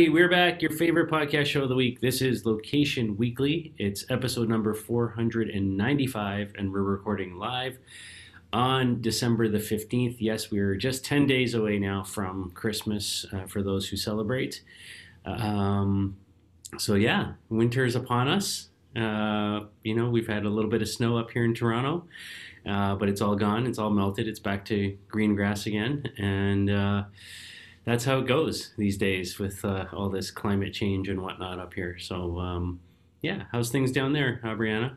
Alrighty, we're back. Your favorite podcast show of the week. This is Location Weekly. It's episode number 495, and we're recording live on December the 15th. Yes, we're just 10 days away now from Christmas uh, for those who celebrate. Um, so, yeah, winter is upon us. Uh, you know, we've had a little bit of snow up here in Toronto, uh, but it's all gone. It's all melted. It's back to green grass again. And, uh, that's how it goes these days with uh, all this climate change and whatnot up here. So, um, yeah, how's things down there, Brianna?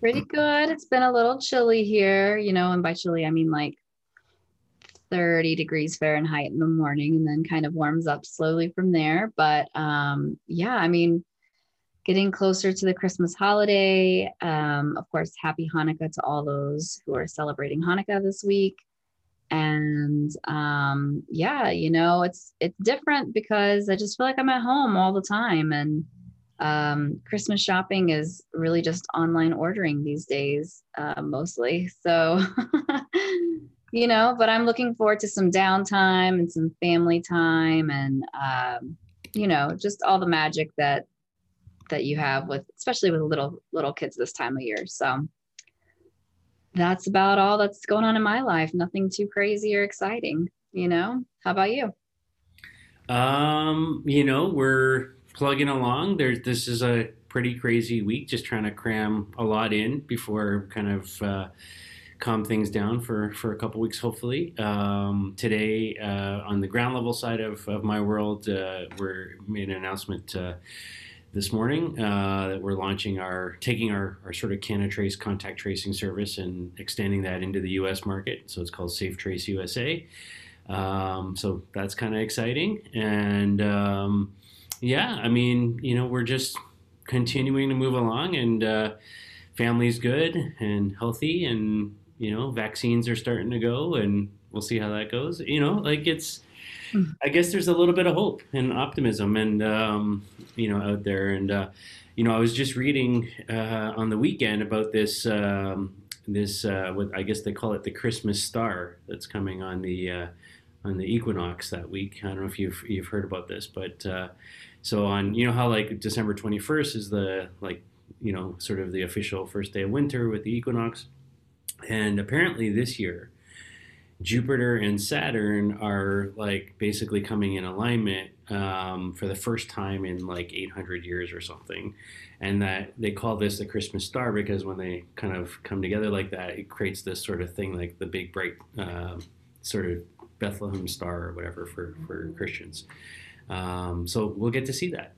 Pretty good. It's been a little chilly here, you know, and by chilly, I mean like 30 degrees Fahrenheit in the morning and then kind of warms up slowly from there. But um, yeah, I mean, getting closer to the Christmas holiday. Um, of course, happy Hanukkah to all those who are celebrating Hanukkah this week and um, yeah you know it's it's different because i just feel like i'm at home all the time. And um, christmas shopping is really just online ordering these days uh, mostly. So you know but i'm looking forward to some downtime and some family time and um, you know just all the magic that that you have with especially with little little kids this time of year. So that's about all that's going on in my life. Nothing too crazy or exciting, you know? How about you? Um, you know, we're plugging along. There's this is a pretty crazy week, just trying to cram a lot in before kind of uh, calm things down for for a couple weeks, hopefully. Um, today, uh, on the ground level side of, of my world, uh, we're made an announcement this morning uh, that we're launching our taking our, our sort of CanaTrace contact tracing service and extending that into the U.S. market. So it's called Safe Trace USA. Um, so that's kind of exciting, and um, yeah, I mean, you know, we're just continuing to move along, and uh, family's good and healthy, and you know, vaccines are starting to go, and we'll see how that goes. You know, like it's I guess there's a little bit of hope and optimism, and um, you know, out there. And uh, you know, I was just reading uh, on the weekend about this um, this uh, what I guess they call it the Christmas star that's coming on the uh, on the equinox that week. I don't know if you've you've heard about this, but uh, so on you know how like December 21st is the like you know sort of the official first day of winter with the equinox, and apparently this year Jupiter and Saturn are like basically coming in alignment um, for the first time in like 800 years or something. And that they call this the Christmas star because when they kind of come together like that, it creates this sort of thing like the big bright uh, sort of Bethlehem star or whatever for, for Christians. Um, so we'll get to see that.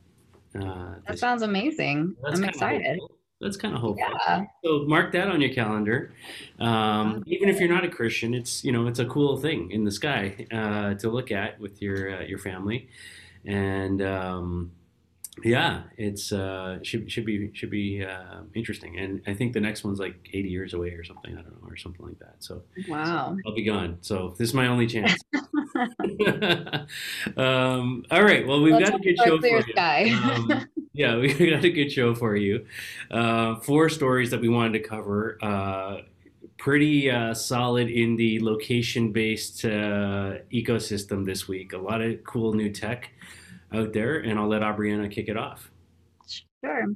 Uh, that sounds amazing. I'm excited. Cool that's kind of hopeful. Yeah. So mark that on your calendar. Um, even if you're not a Christian, it's you know it's a cool thing in the sky uh, to look at with your uh, your family, and um, yeah, it's uh, should should be should be uh, interesting. And I think the next one's like 80 years away or something. I don't know or something like that. So wow, I'll be gone. So this is my only chance. um, all right. Well, we've Let's got a good show for you. Yeah, we got a good show for you. Uh, four stories that we wanted to cover. Uh, pretty uh, solid in the location based uh, ecosystem this week. A lot of cool new tech out there, and I'll let Aubriana kick it off. Sure.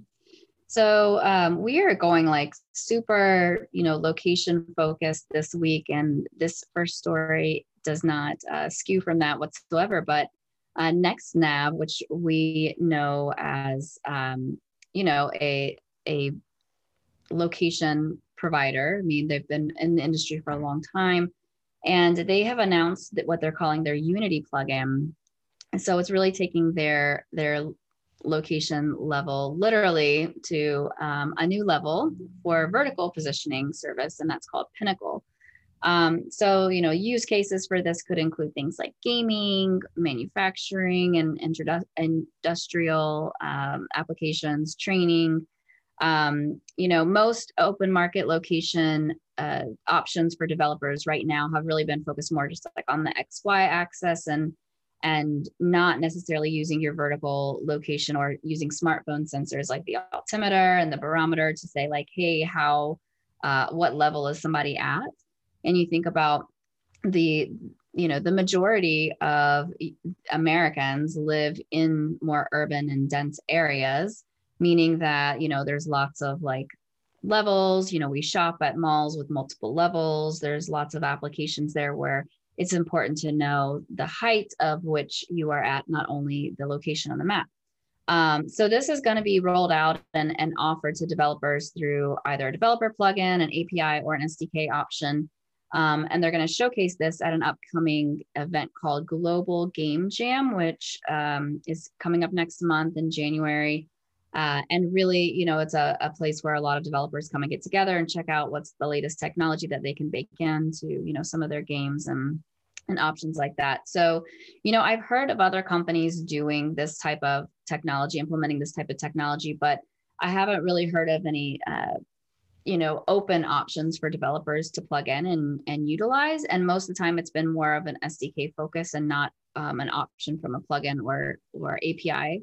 So um, we are going like super, you know, location focused this week, and this first story does not uh, skew from that whatsoever. But uh, NextNav, which we know as, um, you know, a a location provider. I mean, they've been in the industry for a long time, and they have announced that what they're calling their Unity plugin. So it's really taking their their location level literally to um, a new level for vertical positioning service, and that's called Pinnacle. Um, so, you know, use cases for this could include things like gaming, manufacturing, and industrial um, applications, training. Um, you know, most open market location uh, options for developers right now have really been focused more just like on the XY axis and and not necessarily using your vertical location or using smartphone sensors like the altimeter and the barometer to say like, hey, how, uh, what level is somebody at? And you think about the you know the majority of Americans live in more urban and dense areas, meaning that you know there's lots of like levels. You know, we shop at malls with multiple levels. There's lots of applications there where it's important to know the height of which you are at, not only the location on the map. Um, so this is going to be rolled out and, and offered to developers through either a developer plugin, an API, or an SDK option. Um, and they're going to showcase this at an upcoming event called Global Game Jam, which um, is coming up next month in January. Uh, and really, you know, it's a, a place where a lot of developers come and get together and check out what's the latest technology that they can bake into, you know, some of their games and and options like that. So, you know, I've heard of other companies doing this type of technology, implementing this type of technology, but I haven't really heard of any, uh, you know, open options for developers to plug in and, and utilize. And most of the time, it's been more of an SDK focus and not um, an option from a plugin or or API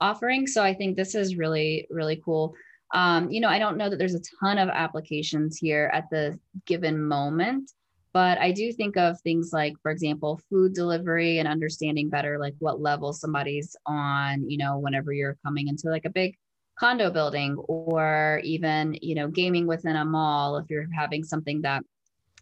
offering. So I think this is really, really cool. Um, you know, I don't know that there's a ton of applications here at the given moment, but I do think of things like, for example, food delivery and understanding better like what level somebody's on, you know, whenever you're coming into like a big condo building or even, you know, gaming within a mall if you're having something that,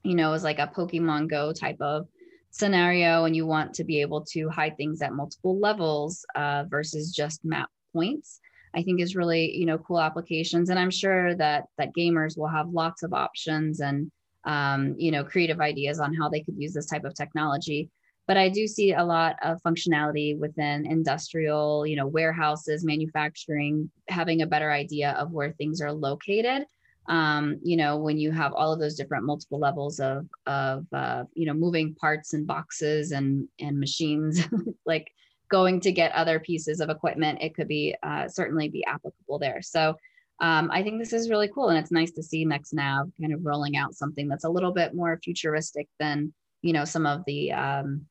you know, is like a Pokemon Go type of scenario and you want to be able to hide things at multiple levels uh, versus just map points i think is really you know cool applications. And i'm sure that that gamers will have lots of options and um, you know creative ideas on how they could use this type of technology but i do see a lot of functionality within industrial you know warehouses manufacturing having a better idea of where things are located um, you know, when you have all of those different multiple levels of, of uh, you know, moving parts and boxes and, and machines, like going to get other pieces of equipment, it could be uh, certainly be applicable there. So um, I think this is really cool. And it's nice to see NextNav kind of rolling out something that's a little bit more futuristic than, you know, some of the um,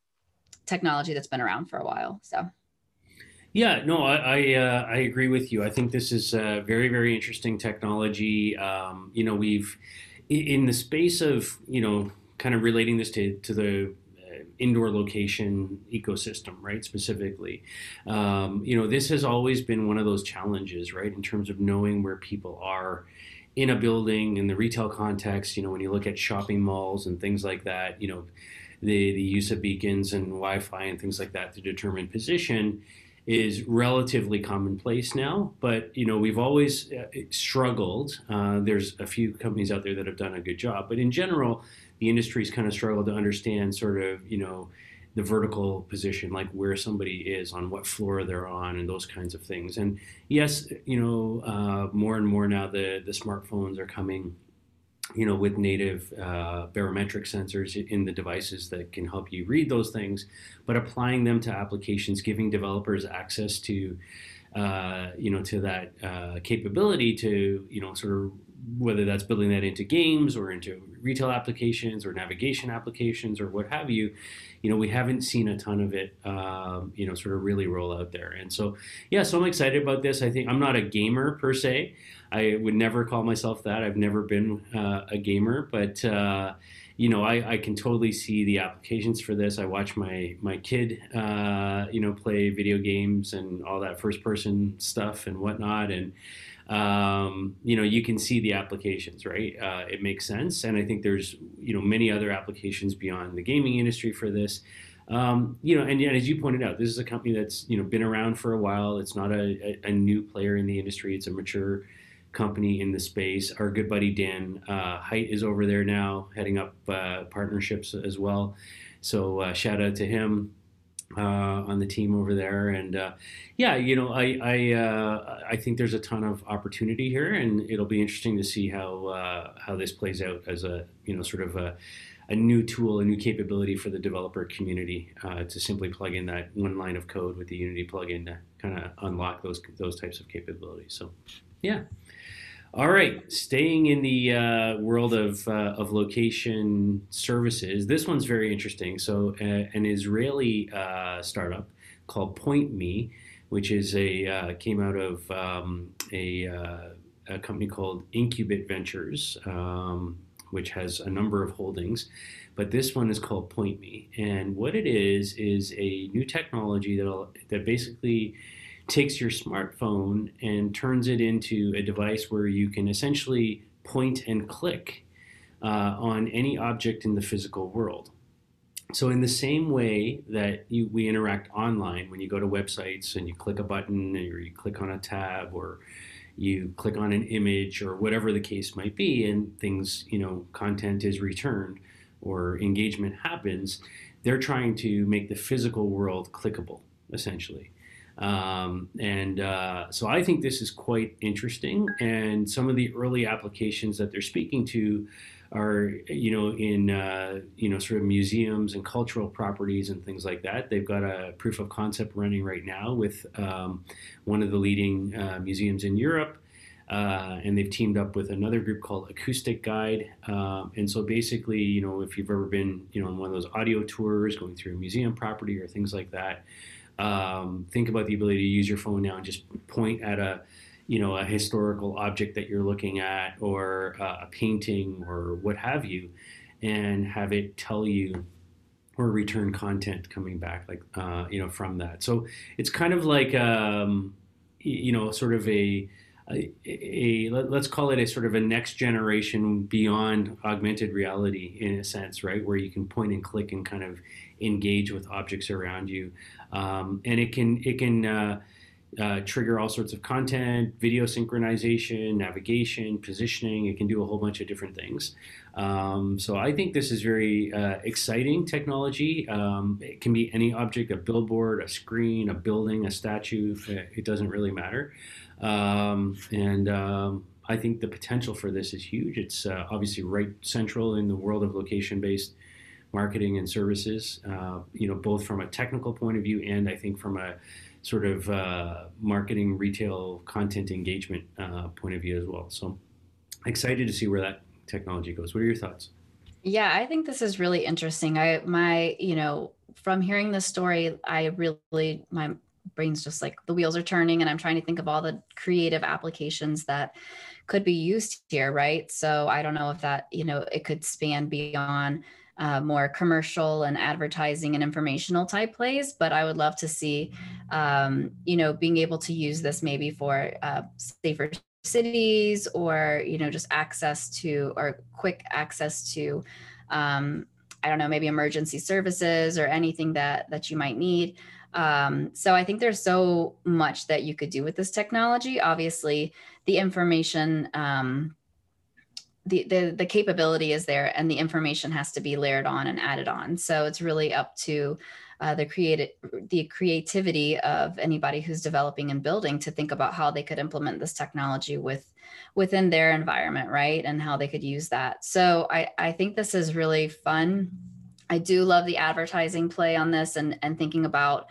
technology that's been around for a while. So. Yeah, no, I I, uh, I, agree with you. I think this is a very very interesting technology. Um, you know, we've in the space of you know kind of relating this to to the uh, indoor location ecosystem, right? Specifically, um, you know, this has always been one of those challenges, right, in terms of knowing where people are in a building in the retail context. You know, when you look at shopping malls and things like that, you know, the the use of beacons and Wi-Fi and things like that to determine position is relatively commonplace now, but you know we've always uh, struggled. Uh, there's a few companies out there that have done a good job, but in general, the industry's kind of struggled to understand sort of you know the vertical position, like where somebody is on what floor they're on, and those kinds of things. And yes, you know uh, more and more now the the smartphones are coming you know, with native uh, barometric sensors in the devices that can help you read those things, but applying them to applications, giving developers access to, uh, you know, to that uh, capability to, you know, sort of whether that's building that into games or into retail applications or navigation applications or what have you, you know, we haven't seen a ton of it, um, you know, sort of really roll out there. And so, yeah, so I'm excited about this. I think I'm not a gamer per se. I would never call myself that. I've never been uh, a gamer, but uh, you know, I, I, can totally see the applications for this. I watch my my kid, uh, you know, play video games and all that first person stuff and whatnot, and um, you know, you can see the applications, right? Uh, it makes sense, and I think there's you know many other applications beyond the gaming industry for this. Um, you know, and, and, as you pointed out, this is a company that's you know been around for a while. It's not a, a, a new player in the industry. It's a mature company in the space. Our good buddy Dan uh, Height is over there now, heading up uh, partnerships as well. So uh, shout out to him uh, on the team over there. And uh, yeah, you know, I I, uh, I think there's a ton of opportunity here, and it'll be interesting to see how how this plays out as a you know sort of a a new tool, a new capability for the developer community uh, to simply plug in that one line of code with the Unity plugin to kind of unlock those those types of capabilities. So, yeah. All right, staying in the uh, world of, uh, of location services, this one's very interesting. So, uh, an Israeli uh, startup called PointMe, which is a uh, came out of um, a, uh, a, company called Incubit Ventures, um, which has a number of holdings, but this one is called Point Me. And what it is is a new technology that that basically takes your smartphone and turns it into a device where you can essentially point and click uh, on any object in the physical world. So, in the same way that you, we interact online, when you go to websites and you click a button or you click on a tab or you click on an image or whatever the case might be, and things, you know, content is returned or engagement happens, they're trying to make the physical world clickable, essentially. Um, and uh, so I think this is quite interesting. And some of the early applications that they're speaking to are, you know, in, uh, you know, sort of museums and cultural properties and things like that. They've got a proof of concept running right now with um, one of the leading uh, museums in Europe. Uh, and they've teamed up with another group called Acoustiguide. Um, and so basically, you know, if you've ever been, you know, on one of those audio tours, going through a museum property or things like that, um, think about the ability to use your phone now and just point at a, you know, a historical object that you're looking at or uh, a painting or what have you, and have it tell you or return content coming back like uh, you know from that. So it's kind of like um, you know sort of a a, a, let's call it a sort of a next generation beyond augmented reality in a sense, right? Where you can point and click and kind of engage with objects around you, um, and it can it can uh, uh, trigger all sorts of content, video synchronization, navigation, positioning. It can do a whole bunch of different things. Um, so I think this is very uh, exciting technology. Um, it can be any object, a billboard, a screen, a building, a statue. It doesn't really matter. Um, and um, I think the potential for this is huge. It's uh, obviously right central in the world of location-based marketing and services. Uh, you know, both from a technical point of view and I think from a sort of uh, marketing, retail, content engagement uh, point of view as well. So excited to see where that technology goes. What are your thoughts? Yeah, I think this is really interesting. I my you know from hearing this story, I really my brain's just like the wheels are turning and i'm trying to think of all the creative applications that could be used here right? So i don't know if that you know it could span beyond uh, more commercial and advertising and informational type plays but i would love to see um, you know being able to use this maybe for uh, safer cities or you know just access to or quick access to um, i don't know maybe emergency services or anything that that you might need um, so I think there's so much that you could do with this technology. Obviously, the information, um, the, the the capability is there, and the information has to be layered on and added on. So it's really up to uh, the creative the creativity of anybody who's developing and building to think about how they could implement this technology with within their environment, right, and how they could use that. So I I think this is really fun I do love the advertising play on this and, and thinking about,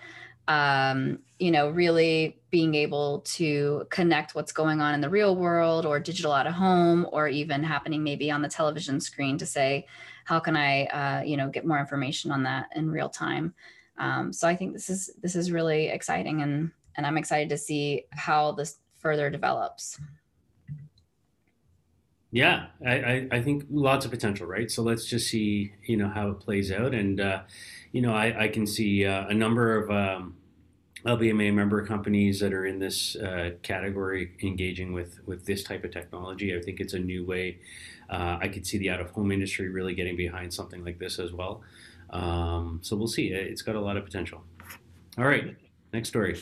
um, you know, really being able to connect what's going on in the real world or digital out of home or even happening maybe on the television screen to say, how can I, uh, you know, get more information on that in real time? Um, so I think this is this is really exciting and and I'm excited to see how this further develops. Yeah, I, I, I, think lots of potential, right? So let's just see, you know, how it plays out. And, uh, you know, I, I can see uh, a number of um, LBMA member companies that are in this uh, category engaging with, with this type of technology. I think it's a new way. Uh, I could see the out of home industry really getting behind something like this as well. Um, so we'll see. It's got a lot of potential. All right, next story.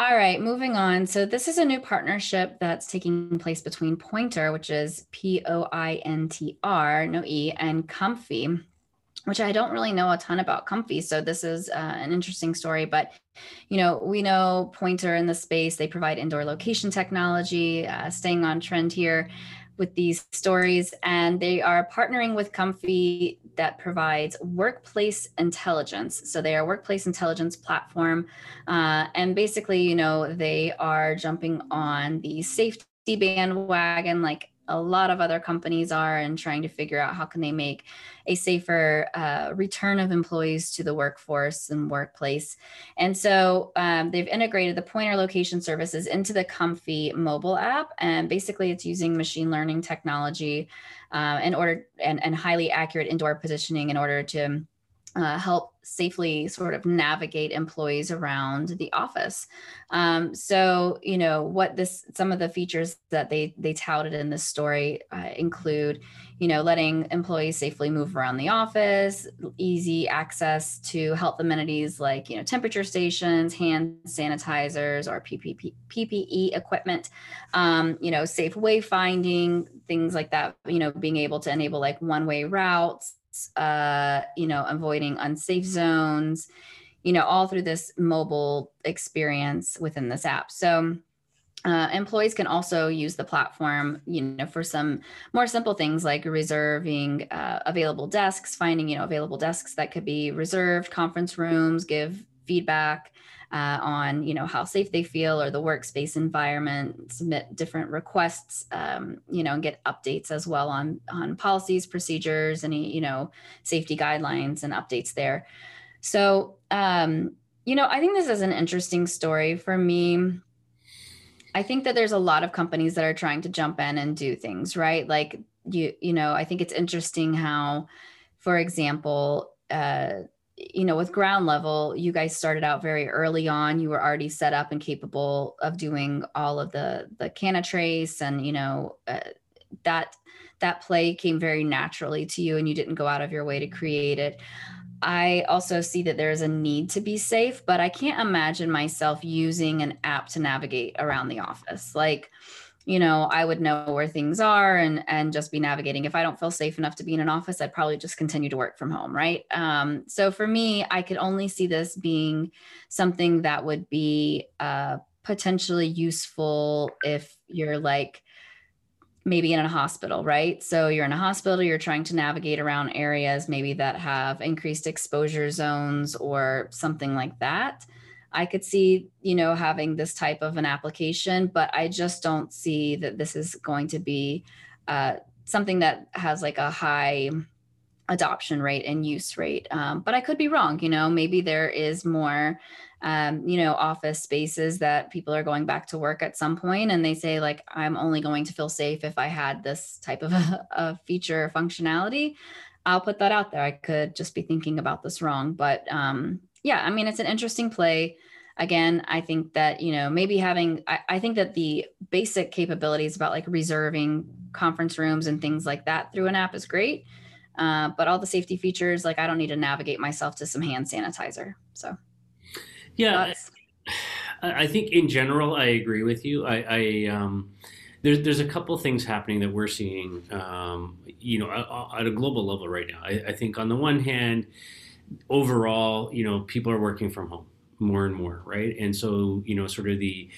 All right, moving on. So this is a new partnership that's taking place between Pointr, which is P O I N T R, no E, and Comfy, which I don't really know a ton about Comfy. So this is uh, an interesting story. But you know, we know Pointr in the space. They provide indoor location technology, uh, staying on trend here with these stories, and they are partnering with Comfy that provides workplace intelligence. So they are workplace intelligence platform, uh, and basically, you know, they are jumping on the safety bandwagon, like a lot of other companies are and trying to figure out how can they make a safer uh, return of employees to the workforce and workplace. And so um, they've integrated the Pointr location services into the comfy mobile app and basically it's using machine learning technology uh, in order and, and highly accurate indoor positioning in order to uh, help safely sort of navigate employees around the office. Um, so, you know, what this some of the features that they they touted in this story uh, include, you know, letting employees safely move around the office, easy access to health amenities like you know temperature stations, hand sanitizers, or PPE equipment, um, you know, safe wayfinding, things like that. You know, being able to enable like one way routes uh, you know, avoiding unsafe zones, you know, all through this mobile experience within this app. So, uh, employees can also use the platform, you know, for some more simple things like reserving uh, available desks, finding, you know, available desks that could be reserved, conference rooms, give feedback, uh, on you know how safe they feel or the workspace environment submit different requests um, you know and get updates as well on on policies procedures any you know safety guidelines and updates there. So um, you know i think this is an interesting story for me. I think that there's a lot of companies that are trying to jump in and do things right? Like you you know i think it's interesting how for example uh, you know, with ground level, you guys started out very early on. You were already set up and capable of doing all of the the CanaTrace, and you know uh, that that play came very naturally to you, and you didn't go out of your way to create it. I also see that there's a need to be safe, but I can't imagine myself using an app to navigate around the office. Like, you know i would know where things are and and just be navigating. If i don't feel safe enough to be in an office i'd probably just continue to work from home right? Um, so for me i could only see this being something that would be uh, potentially useful if you're like maybe in a hospital right? So you're in a hospital you're trying to navigate around areas maybe that have increased exposure zones or something like that I could see, you know, having this type of an application, but I just don't see that this is going to be uh, something that has like a high adoption rate and use rate. Um, but I could be wrong. You know, maybe there is more, um, you know, office spaces that people are going back to work at some point, and they say like, I'm only going to feel safe if I had this type of a, a feature functionality. I'll put that out there. I could just be thinking about this wrong, but um, yeah, I mean, it's an interesting play. Again, I think that, you know, maybe having, I, I think that the basic capabilities about like reserving conference rooms and things like that through an app is great. Uh, but all the safety features, like I don't need to navigate myself to some hand sanitizer. So, yeah, I, I think in general, I agree with you. I, I um, there's there's a couple things happening that we're seeing, um, you know, at, at, a global level right now. I, I, think on the one hand, overall, you know, people are working from home more and more, right? And so, you know, sort of the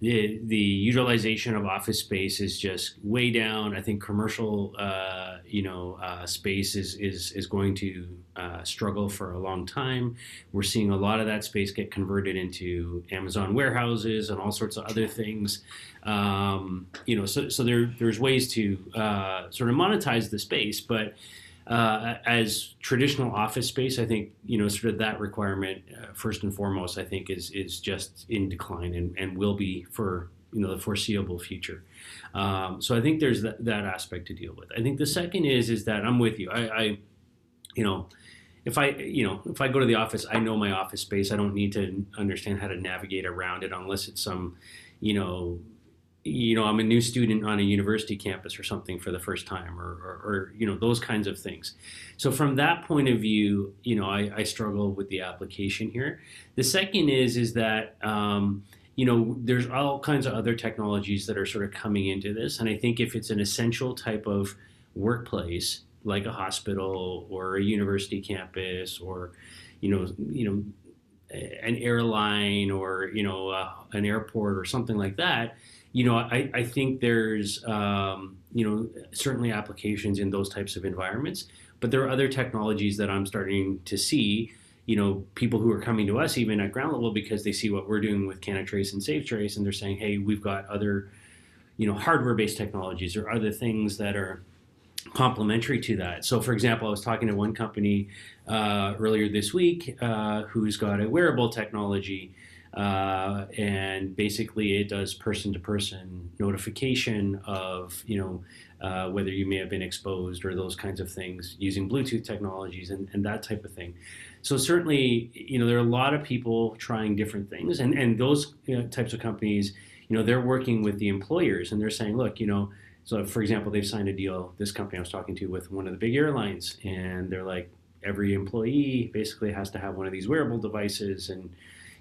the, the utilization of office space is just way down. I think commercial, uh, you know, uh, space is, is, is going to uh, struggle for a long time. We're seeing a lot of that space get converted into Amazon warehouses and all sorts of other things. Um, you know, so, so there, there's ways to uh, sort of monetize the space, but uh, as traditional office space, I think you know sort of that requirement uh, first and foremost, I think is is just in decline and, and will be for you know the foreseeable future. Um, so I think there's that, that aspect to deal with. I think the second is is that I'm with you. I, I you know if I, you know, if I go to the office, I know my office space. I don't need to understand how to navigate around it unless it's some, you know, you know, I'm a new student on a university campus or something for the first time, or, or, or, you know, those kinds of things. So from that point of view, you know, I, I struggle with the application here. The second is is that um, you know, there's all kinds of other technologies that are sort of coming into this, and I think if it's an essential type of workplace, like a hospital or a university campus, or you know, you know, an airline or you know, uh, an airport or something like that you know, I, I think there's, um, you know, certainly applications in those types of environments, but there are other technologies that I'm starting to see, you know, people who are coming to us even at ground level because they see what we're doing with CanaTrace and SafeTrace and they're saying, hey, we've got other, you know, hardware-based technologies or other things that are complementary to that. So, for example, I was talking to one company uh, earlier this week uh, who's got a wearable technology, uh, and basically it does person-to-person notification of you know uh, whether you may have been exposed or those kinds of things using Bluetooth technologies and, and that type of thing. So certainly, you know, there are a lot of people trying different things, and and those you know, types of companies, you know, they're working with the employers and they're saying, look, you know. So, for example, they've signed a deal. This company I was talking to with one of the big airlines, and they're like, every employee basically has to have one of these wearable devices, and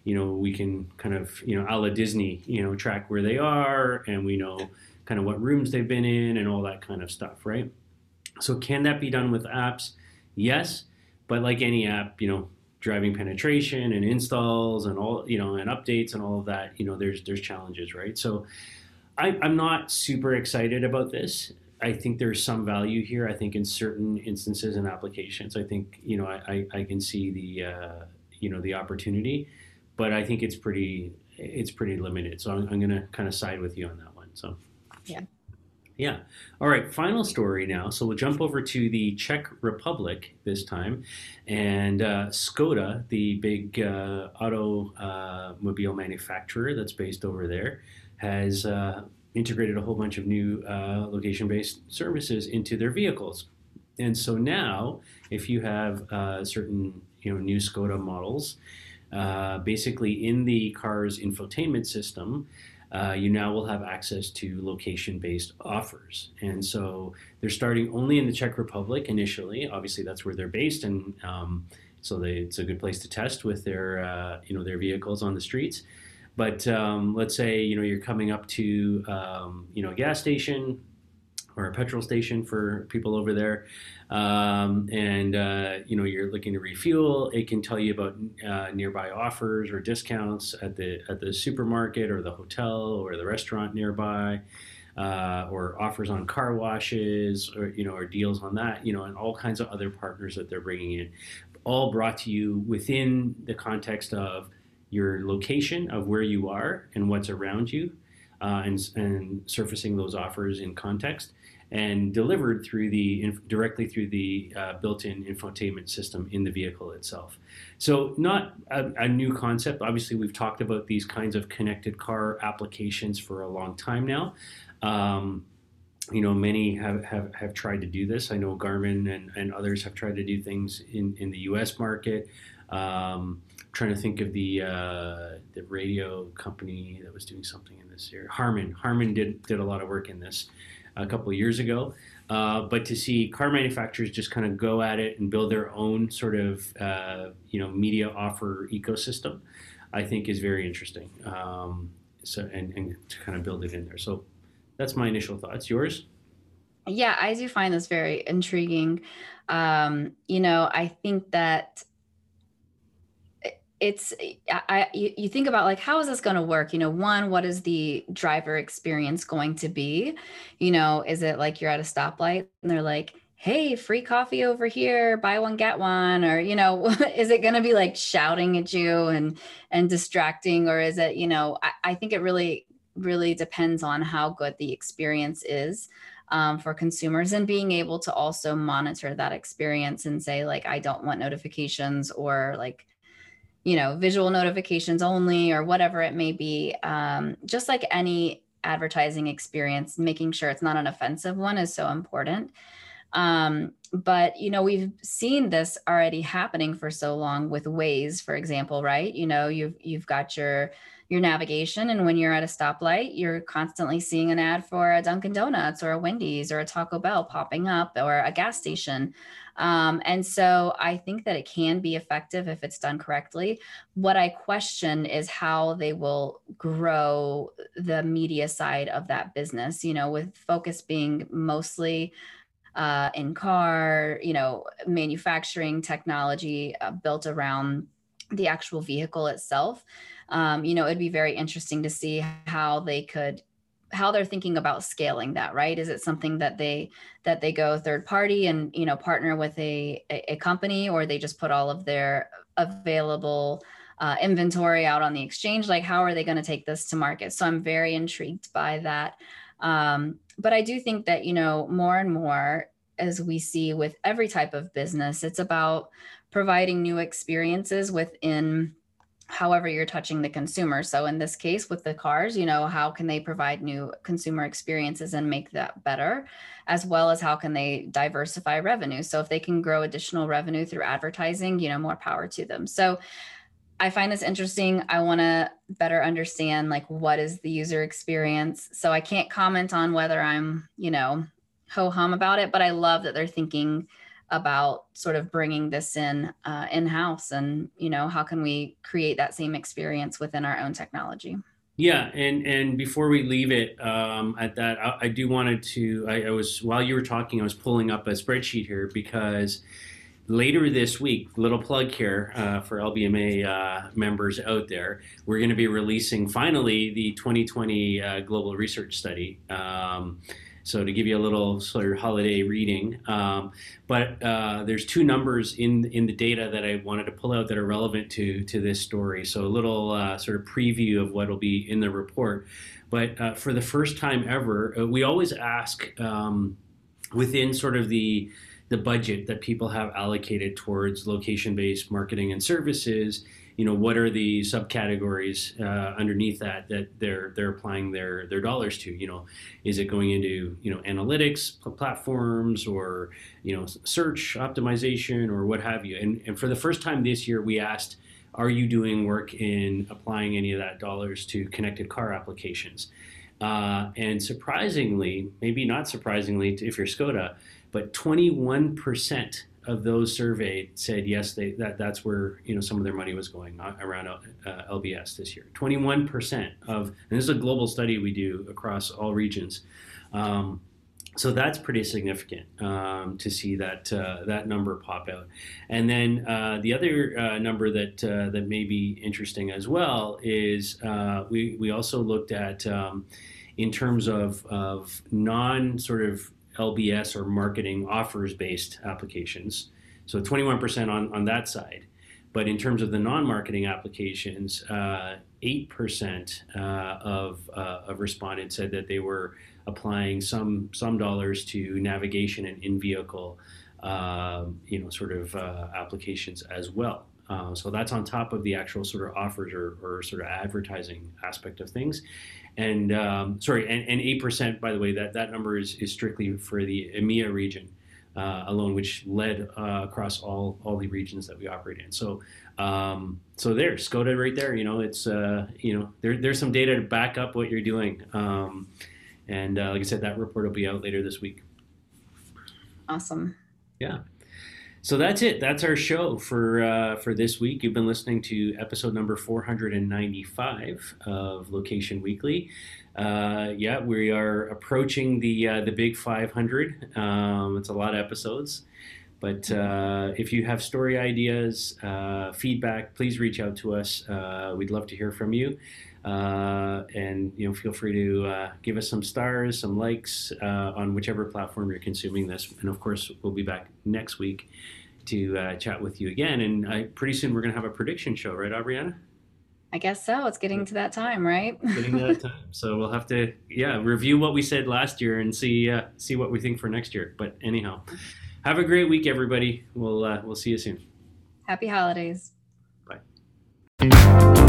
you know, we can kind of, you know, a la Disney, you know, track where they are, and we know kind of what rooms they've been in and all that kind of stuff, right? So can that be done with apps? Yes, but like any app, you know, driving penetration and installs and all, you know, and updates and all of that, you know, there's there's challenges, right? So I, I'm not super excited about this. I think there's some value here. I think in certain instances and applications, I think you know I, I, I can see the uh, you know the opportunity, but I think it's pretty it's pretty limited. So I'm, I'm going to kind of side with you on that one. So. Yeah. Yeah. All right. Final story now. So we'll jump over to the Czech Republic this time. And uh, Skoda, the big uh, automobile uh, manufacturer that's based over there, has uh, integrated a whole bunch of new uh, location based services into their vehicles. And so now, if you have uh, certain you know, new Skoda models, basically in the car's infotainment system, uh, you now will have access to location based offers. And so they're starting only in the Czech Republic initially. Obviously, that's where they're based. And um, so they, it's a good place to test with their, uh, you know, their vehicles on the streets. But um, let's say, you know, you're coming up to, um, you know, a gas station or a petrol station for people over there, um, and uh, you know you're looking to refuel, it can tell you about uh, nearby offers or discounts at the at the supermarket or the hotel or the restaurant nearby. Uh, or offers on car washes, or you know, or deals on that, you know, and all kinds of other partners that they're bringing in, all brought to you within the context of your location of where you are and what's around you, uh, and, and surfacing those offers in context and delivered through the directly through the uh, built-in infotainment system in the vehicle itself. So not a, a, new concept. Obviously, we've talked about these kinds of connected car applications for a long time now. Um, you know, many have, have, have tried to do this. I know Garmin and, and others have tried to do things in, in the U.S. market. Um, trying to think of the uh, the radio company that was doing something in this area. Harman. Harman did did a lot of work in this a couple of years ago. Uh, but to see car manufacturers just kind of go at it and build their own sort of uh, you know media offer ecosystem, I think is very interesting. Um, so and, and to kind of build it in there. So that's my initial thoughts. Yours? Yeah, I do find this very intriguing. Um, you know, I think that it's I, you, you think about like how is this going to work? You know one what is the driver experience going to be? You know is it like you're at a stoplight and they're like hey free coffee over here. Buy one get one. Or you know is it going to be like shouting at you and and distracting? Or is it you know I, I think it really really depends on how good the experience is um, for consumers and being able to also monitor that experience and say like i don't want notifications or like you know, visual notifications only or whatever it may be. Um, just like any advertising experience, making sure it's not an offensive one is so important. Um, but you know, we've seen this already happening for so long with Waze, for example, right? You know, you've you've got your your navigation, and when you're at a stoplight, you're constantly seeing an ad for a Dunkin' Donuts or a Wendy's or a Taco Bell popping up or a gas station. Um, and so I think that it can be effective if it's done correctly. What I question is how they will grow the media side of that business, you know, with focus being mostly uh, in car, you know, manufacturing technology uh, built around the actual vehicle itself. Um, you know, it'd be very interesting to see how they could how they're thinking about scaling that right? Is it something that they that they go third party and you know partner with a a, company or they just put all of their available uh, inventory out on the exchange? Like how are they going to take this to market? So i'm very intrigued by that. Um, but I do think that, you know, more and more as we see with every type of business, it's about providing new experiences within however you're touching the consumer. So in this case with the cars, you know, how can they provide new consumer experiences and make that better as well as how can they diversify revenue? So if they can grow additional revenue through advertising, you know, more power to them. So I find this interesting. I want to better understand like what is the user experience. So I can't comment on whether I'm, you know, ho hum about it, but I love that they're thinking about sort of bringing this in uh, in house and you know how can we create that same experience within our own technology? Yeah and and before we leave it um, at that I, I, do wanted to I, I, was while you were talking i was pulling up a spreadsheet here because later this week little plug here uh, for lbma uh, members out there we're going to be releasing finally the 2020 uh, global research study. Um, so to give you a little sort of holiday reading, um, but uh, there's two numbers in in the data that I wanted to pull out that are relevant to to this story. So a little uh, sort of preview of what will be in the report. But uh, for the first time ever, uh, we always ask um, within sort of the the budget that people have allocated towards location-based marketing and services you know what are the subcategories uh, underneath that that they're they're applying their their dollars to? You know is it going into you know analytics platforms or you know search optimization or what have you? And and for the first time this year we asked are you doing work in applying any of that dollars to connected car applications? Uh, and surprisingly maybe not surprisingly if you're skoda but 21% of those surveyed said yes, they, that that's where you know some of their money was going around uh, LBS this year. 21% of, and this is a global study we do across all regions. Um, so that's pretty significant um, to see that uh, that number pop out. And then uh, the other uh, number that uh, that may be interesting as well is uh, we we also looked at um, in terms of of non sort of LBS or marketing offers based applications. So 21% on, on that side. But in terms of the non marketing applications, uh, 8% uh, of, uh, of respondents said that they were applying some, some dollars to navigation and in vehicle um, you know, sort of uh, applications as well. Uh, so that's on top of the actual sort of offers or, or sort of advertising aspect of things and um, sorry, and eight percent. By the way, that that number is is strictly for the EMEA region. Uh, alone, which led uh, across all all the regions that we operate in. So, um, so there, Skoda, right there. You know, it's uh, you know there, there's some data to back up what you're doing, um, and uh, like I said, that report will be out later this week. Awesome. Yeah. So that's it. That's our show for uh, for this week. You've been listening to episode number 495 of Location Weekly. Uh, yeah, we are approaching the uh, the big 500. Um, it's a lot of episodes, but uh, if you have story ideas, uh, feedback, please reach out to us. Uh, we'd love to hear from you. And you know, feel free to give us some stars, some likes on whichever platform you're consuming this. And of course, we'll be back next week to uh, chat with you again. And uh, pretty soon we're going to have a prediction show, right, Aubriana? I guess so. It's getting to that time, right? getting to that time. So we'll have to, yeah, review what we said last year and see uh, see what we think for next year. But anyhow, have a great week, everybody. We'll uh, we'll see you soon. Happy holidays. Bye.